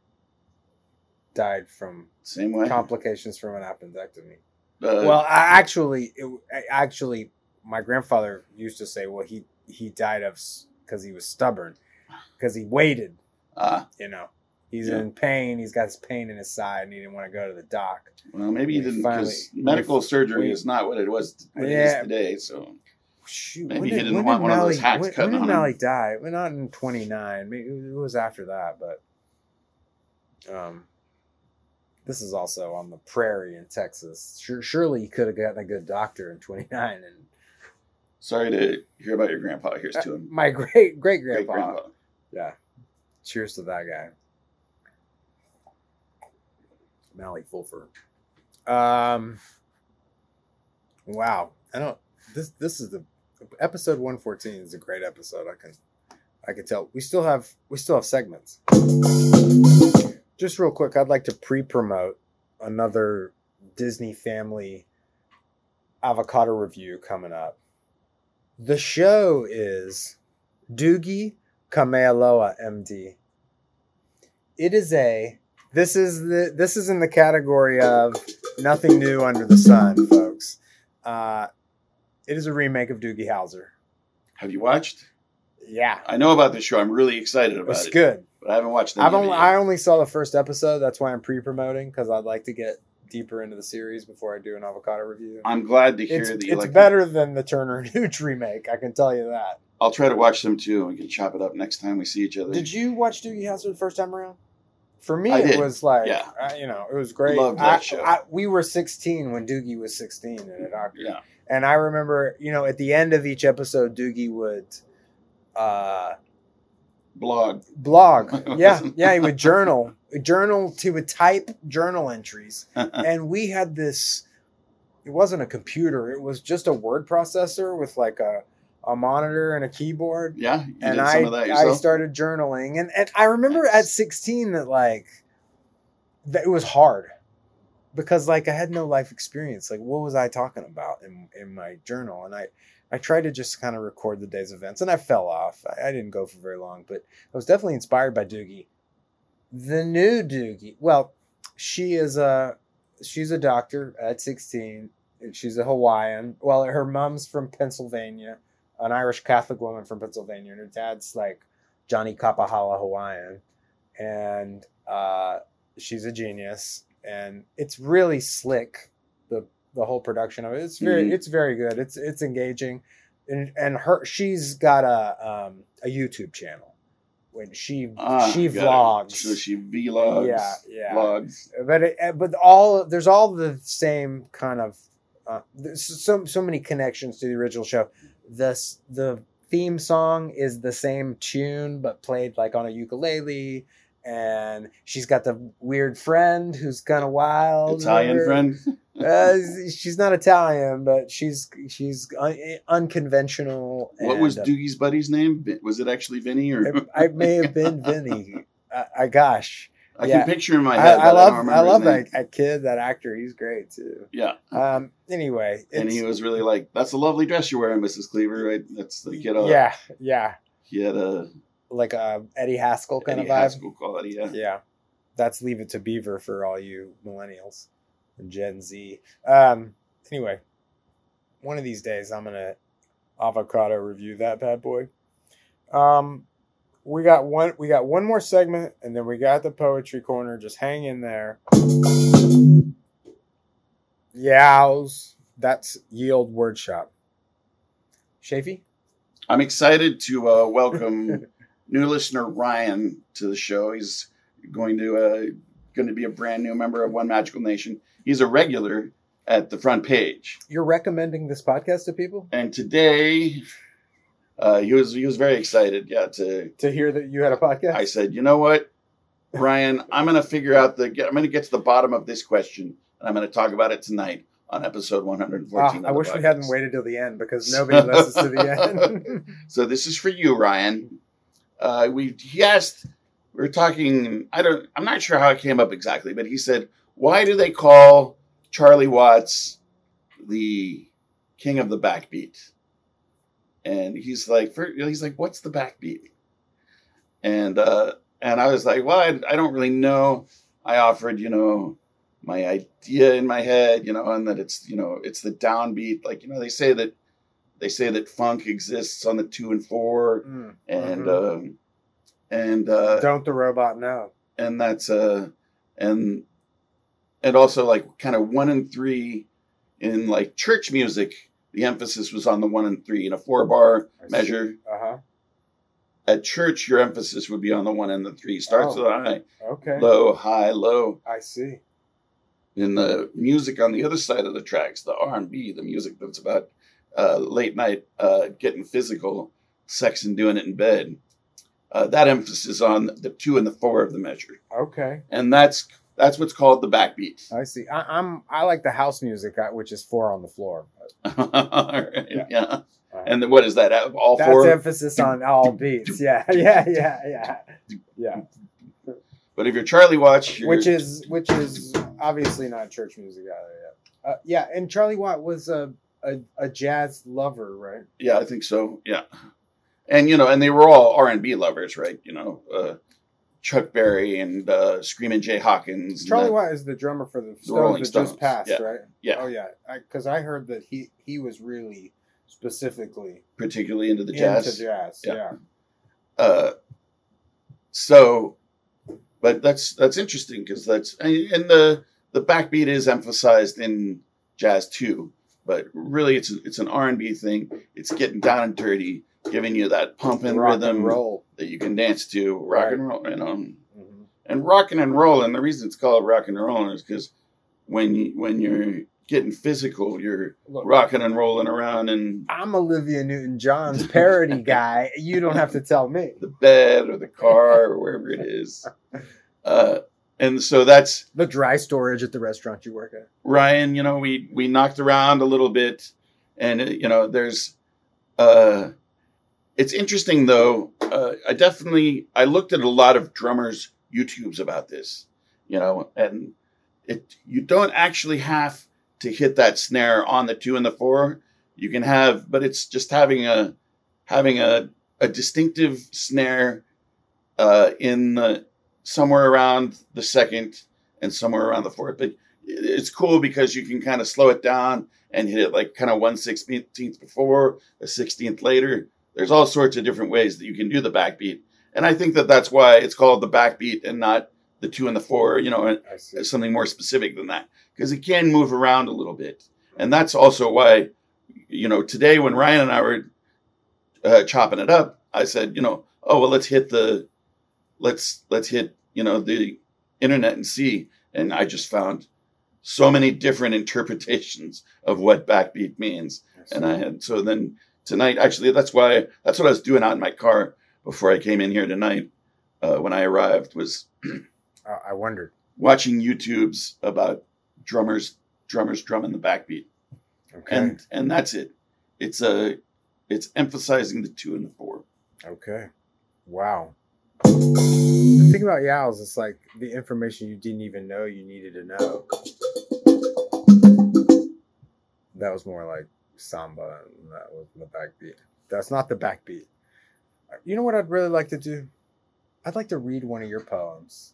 died from Same way. complications from an appendectomy. Uh, well, I actually, it, I actually, my grandfather used to say, well, he he died of because he was stubborn, because he waited. ah, You know, he's Yeah. in pain. He's got his pain in his side, and he didn't want to go to the doc. well, maybe he didn't because medical surgery we- is not what it was what it Yeah. is today. So Shoot, Maybe did, didn't when want did one of those hacks when, when did. Mally die? Well, not in twenty nine. Maybe it was after that, but um, this is also on the prairie in Texas. Sure, surely you could have gotten a good doctor in twenty nine. And sorry to hear about your grandpa. Here's to him. my great great grandpa. Yeah. Cheers to that guy. Mally Fulfer. Um Wow. I don't this this is the episode 114 is a great episode. I can I can tell. We still have we still have segments. Just real quick, I'd like to pre-promote another Disney family avocado review coming up. The show is Doogie Kamealoha MD. It is a this is the this is in the category of nothing new under the sun, folks. Uh, it is a remake of Doogie Howser. Have you watched? Yeah, I know about this show. I'm really excited about was it. It's good. but I haven't watched. Any I've only it I only saw the first episode. That's why I'm pre-promoting because I'd like to get deeper into the series before I do an avocado review. I'm glad to hear It's, that you it's like. better than the Turner and Hooch remake. I can tell you that. I'll try to watch them too. and We can chop it up next time we see each other. Did you watch Doogie Howser the first time around? For me, it was like, Yeah. uh, you know, it was great. Loved that I- show. I- we were 16 when Doogie was 16 in a doctor. Yeah. And I remember, you know, at the end of each episode, Doogie would uh, blog? blog. Yeah, yeah, he would journal, journal. He would type journal entries, and we had this. It wasn't a computer; it was just a word processor with like a a monitor and a keyboard. yeah, and I of that I started journaling, and and I remember at sixteen that like that it was hard because like I had no life experience. Like, what was I talking about in in my journal? And I I tried to just kind of record the day's events, and I fell off. I, I didn't go for very long, but I was definitely inspired by Doogie. The new Doogie, well, she is a she's a doctor at sixteen. and She's a Hawaiian. Well, her mom's from Pennsylvania, an Irish Catholic woman from Pennsylvania, and her dad's like Johnny Kapahala Hawaiian, and uh, she's a genius. And it's really slick. the The whole production of it, it's very, Mhm. it's very good. It's it's engaging, and and her she's got a um, a YouTube channel when she Ah, she vlogs. So she vlogs. yeah, yeah Vlogs. but it, uh, but all there's all the same kind of uh, so so many connections to the original show. This the theme song is the same tune but played like on a ukulele, and she's got the weird friend who's kind of wild. Italian friend. Uh, she's not Italian, but she's she's un- unconventional. What was and, uh, Doogie's buddy's name? Was it actually Vinny or? it, I may have been Vinny. I, I gosh, I yeah. can picture in my I, head. I but love don't I, love that, that kid, that actor. He's great too. Yeah, Um. Anyway, and he was really like, "That's a lovely dress you're wearing, Mrs. Cleaver." Right? That's the kid. Uh, yeah, yeah, He had a like a Eddie Haskell kind Eddie of vibe. Haskell quality. Yeah. Yeah, that's Leave It to Beaver for all you millennials and Gen Z. Um. Anyway, one of these days I'm gonna avocado review that bad boy. Um. We got one. We got one more segment, and then we got the poetry corner. Just hang in there. Yows. That's Yield Word Shop. Shafi? I'm excited to uh, welcome new listener Ryan to the show. He's going to uh, going to be a brand new member of One Magical Nation. He's a regular at the front page, You're recommending this podcast to people and today uh, he was he was very excited. Yeah, to to hear that you had a podcast? I said, you know what, Ryan, I'm going to figure out the I'm going to get to the bottom of this question, and I'm going to talk about it tonight on episode 114. Ah, of I wish we hadn't waited till the end because nobody listens to the end. So this is for you, Ryan. Uh, we he asked. We were talking. I don't. I'm not sure how it came up exactly, but he said, "Why do they call Charlie Watts the king of the backbeat?" And he's like, he's like, "What's the backbeat?" And uh, and I was like, "Well, I, I don't really know." I offered, you know, my idea in my head, you know, and that it's, you know, it's the downbeat. Like, you know, they say that they say that funk exists on the two and four, Mm, and mhm. um, and uh, Don't the robot know? and that's uh, and and also like kind of one and three in like church music. The emphasis was on the one and three in a four bar measure. Uh huh. At church, your emphasis would be on the one and the three. Starts Oh. with high, Okay. low, high, low. I see. in the music on the other side of the tracks, the R and B, the music that's about uh, late night uh, getting physical, sex and doing it in bed. Uh, that emphasis on the two and the four of the measure, Okay. and that's that's what's called the backbeat. I see. I, I'm I like the house music, uh, which is four on the floor. Alright, Yeah. yeah. Uh, And then what is that? All That's four. emphasis on all beats. Yeah, yeah, yeah, yeah, yeah. But if you're Charlie Watts, you're, Which is which is obviously not church music either. Yeah. Uh, yeah, and Charlie Watt was a, a a jazz lover, right? yeah, I think so. Yeah, and you know, and they were all R and B lovers, right? You know, uh, Chuck Berry and uh, Screaming Jay Hawkins. Charlie Watt is the drummer for the Stones Rolling that Stones, just passed, yeah. right? Yeah. Oh yeah, because I, heard that he he was really specifically particularly into the jazz. into jazz. Yeah. Yeah. uh, so, but that's that's interesting because that's and the the backbeat is emphasized in jazz too. But really, it's it's an R and B thing. It's getting down and dirty, giving you that pumping Rock rhythm and roll. that you can dance to, rock Right. and roll, you know, Mhm. and rocking and rolling. The reason it's called rock and rolling is because when you when you're getting physical, you're Look, rocking and rolling around And I'm Olivia Newton John's parody guy. You don't have to tell me. the bed or the car or wherever it is. Uh, and so that's The dry storage at the restaurant you work at. Ryan. You know, we we knocked around a little bit, and uh, you know, there's. Uh, it's interesting though. Uh, I definitely I looked at a lot of drummers' YouTubes about this, you know, and it you don't actually have to hit that snare on the two and the four. You can have, but it's just having a having a a distinctive snare uh, in the somewhere around the second and somewhere around the fourth. But it's cool because you can kind of slow it down and hit it like kind of one sixteenth before, a sixteenth later. There's all sorts of different ways that you can do the backbeat, and I think that that's why it's called the backbeat and not the two and the four. You know, something more specific than that because it can move around a little bit, and that's also why, you know, today when Ryan and I were uh, chopping it up, I said, you know, oh well, let's hit the, let's let's hit you know the internet and see, and I just found so many different interpretations of what backbeat means, and I had so then tonight actually that's why that's what I was doing out in my car before I came in here tonight uh, when I arrived was Uh, I wondered. watching YouTubes about drummers drummers drumming the backbeat, Okay. and and that's it. It's a it's emphasizing the two and the four. Okay. Wow. The thing about Yowls, it's like the information you didn't even know you needed to know. That was more like samba, and that was the backbeat. That's not the backbeat. You know what I'd really like to do? I'd like to read one of your poems.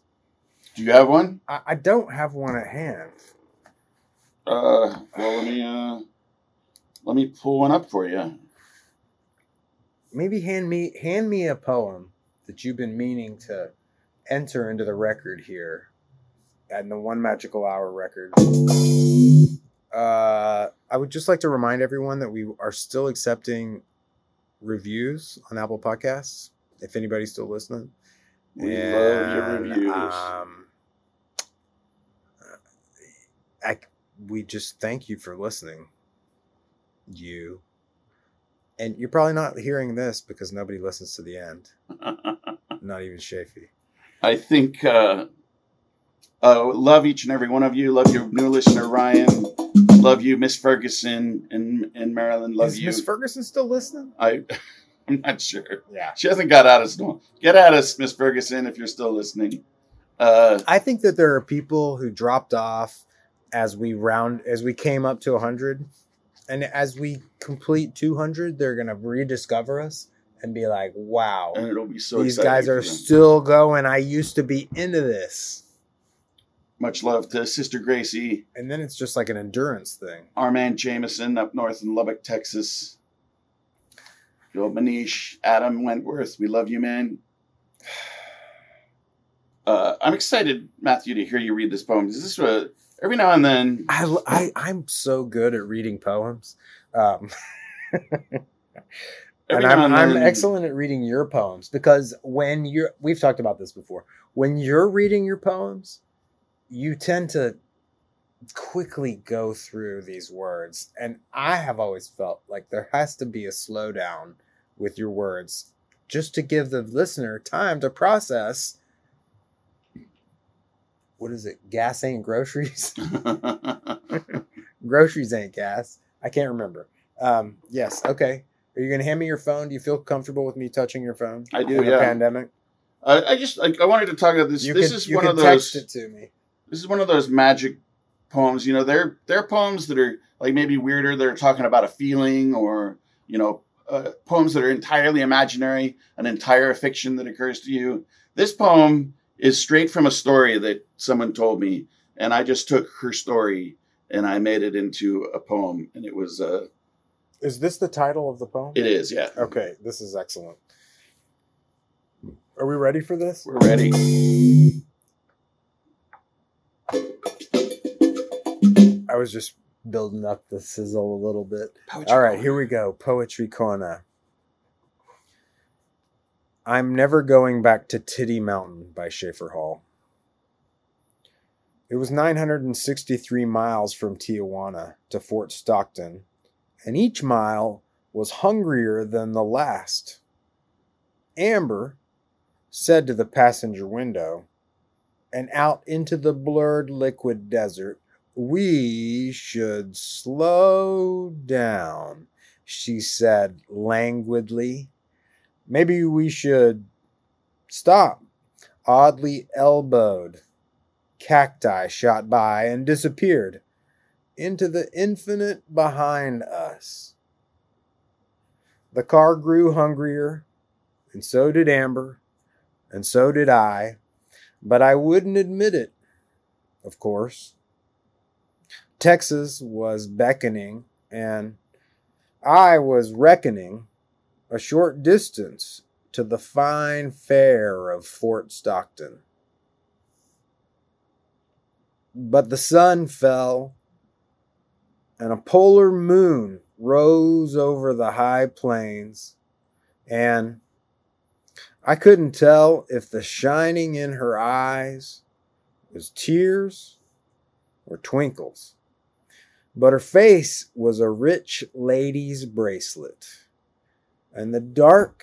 Do you have one? I, I don't have one at hand. Uh, well, let me uh, let me pull one up for you. Maybe hand me hand me a poem that you've been meaning to enter into the record here and the One Magical Hour record. Uh, I would just like to remind everyone that we are still accepting reviews on Apple Podcasts. If anybody's still listening, We love your reviews. Um, I, we just thank you for listening. You. And you're probably not hearing this because nobody listens to the end. Not even Shafi. I think uh, uh, love each and every one of you. Love your new listener Ryan. Love you, Miss Ferguson and and Marilyn. Love Is you. Miss Ferguson still listening? I I'm not sure. Yeah. She hasn't got at us. No. Get at us, Miss Ferguson, if you're still listening. Uh, I think that there are people who dropped off as we round as we came up to 100 and as we complete 200 they're going to rediscover us and be like wow and it'll be so these guys are still going i used to be into this Much love to Sister Gracie, and then it's just like an endurance thing our man Jameson up north in Lubbock, Texas. Joel Manish, Adam Wentworth, we love you, man. Uh, I'm excited, Matthew, to hear you read this poem. Is this a, every now and then? I, I i'm so good at reading poems um, and I'm, I'm excellent at reading your poems because when you're we've talked about this before when you're reading your poems you tend to quickly go through these words and i have always felt like there has to be a slowdown with your words just to give the listener time to process what is it gas ain't groceries groceries ain't gas i can't remember um yes okay are you gonna hand me your phone do you feel comfortable with me touching your phone I do, yeah. pandemic I, I just like I wanted to talk about this. you this is one of text those. it to me This is one of those magic poems. You know, they're they're poems that are like maybe weirder. They're talking about a feeling, or you know, uh, poems that are entirely imaginary, an entire fiction that occurs to you. This poem is straight from a story that someone told me, and I just took her story and I made it into a poem, and it was uh, is this the title of the poem it is yeah. okay this is excellent Are we ready for this? We're ready. I was just building up the sizzle a little bit. Poetry All right, corner. here we go. Poetry corner. I'm never going back to Titty Mountain by Schaefer Hall. It was 963 miles from Tijuana to Fort Stockton, and each mile was hungrier than the last. Amber said to the passenger window, and out into the blurred liquid desert, we should slow down, she said languidly. Maybe we should stop. Oddly elbowed. Cacti shot by and disappeared into the infinite behind us. The car grew hungrier, and so did Amber, and so did I, but I wouldn't admit it, of course. Texas was beckoning, and I was reckoning a short distance to the fine fare of Fort Stockton. But the sun fell, and a polar moon rose over the high plains, and I couldn't tell if the shining in her eyes was tears or twinkles but her face was a rich lady's bracelet, and the dark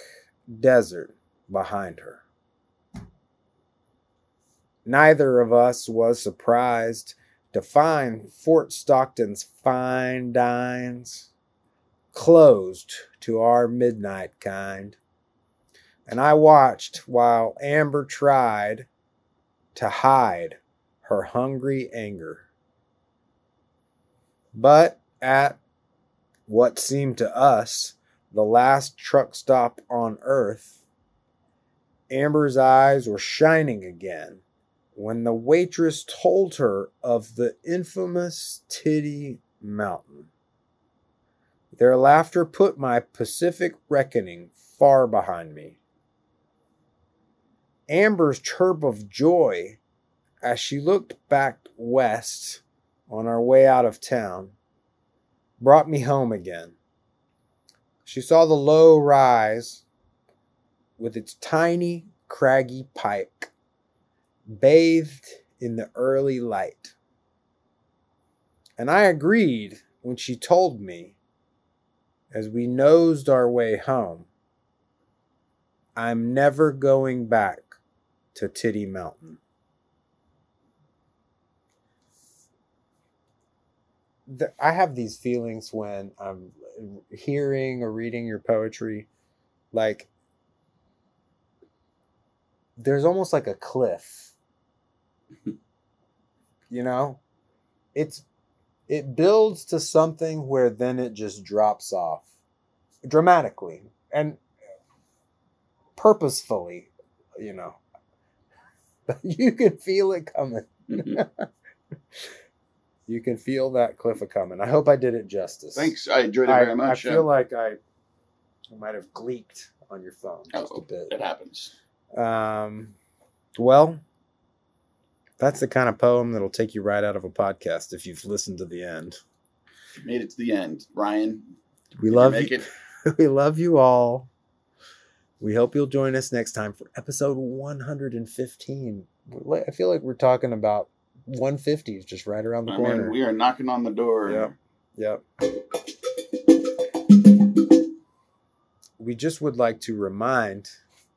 desert behind her. Neither of us was surprised to find Fort Stockton's fine dines closed to our midnight kind, and I watched while Amber tried to hide her hungry anger. But at what seemed to us the last truck stop on earth, Amber's eyes were shining again when the waitress told her of the infamous Titty Mountain. Their laughter put my Pacific reckoning far behind me. Amber's chirp of joy as she looked back west on our way out of town brought me home again. She saw the low rise with its tiny, craggy pike bathed in the early light. And I agreed when she told me, as we nosed our way home, I'm never going back to Titty Mountain. I have these feelings when I'm hearing or reading your poetry, like there's almost like a cliff. you know, it's it builds to something where then it just drops off dramatically and purposefully, you know. But you can feel it coming. Mm-hmm. You can feel that cliff a coming. I hope I did it justice. Thanks. I enjoyed it I, very much. I feel yeah. like I, I might have gleeked on your phone just a Oh, bit. it happens. Um, well, that's the kind of poem that'll take you right out of a podcast if you've listened to the end. Made it to the end. Ryan, We love you you. it. we love you all. We hope you'll join us next time for episode 115. I feel like we're talking about 150 is just right around the I corner. mean, we are knocking on the door. Yep. Yep. We just would like to remind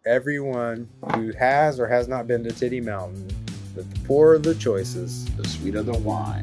everyone who has or has not been to Titty Mountain that the poorer the choices, The sweeter the wine.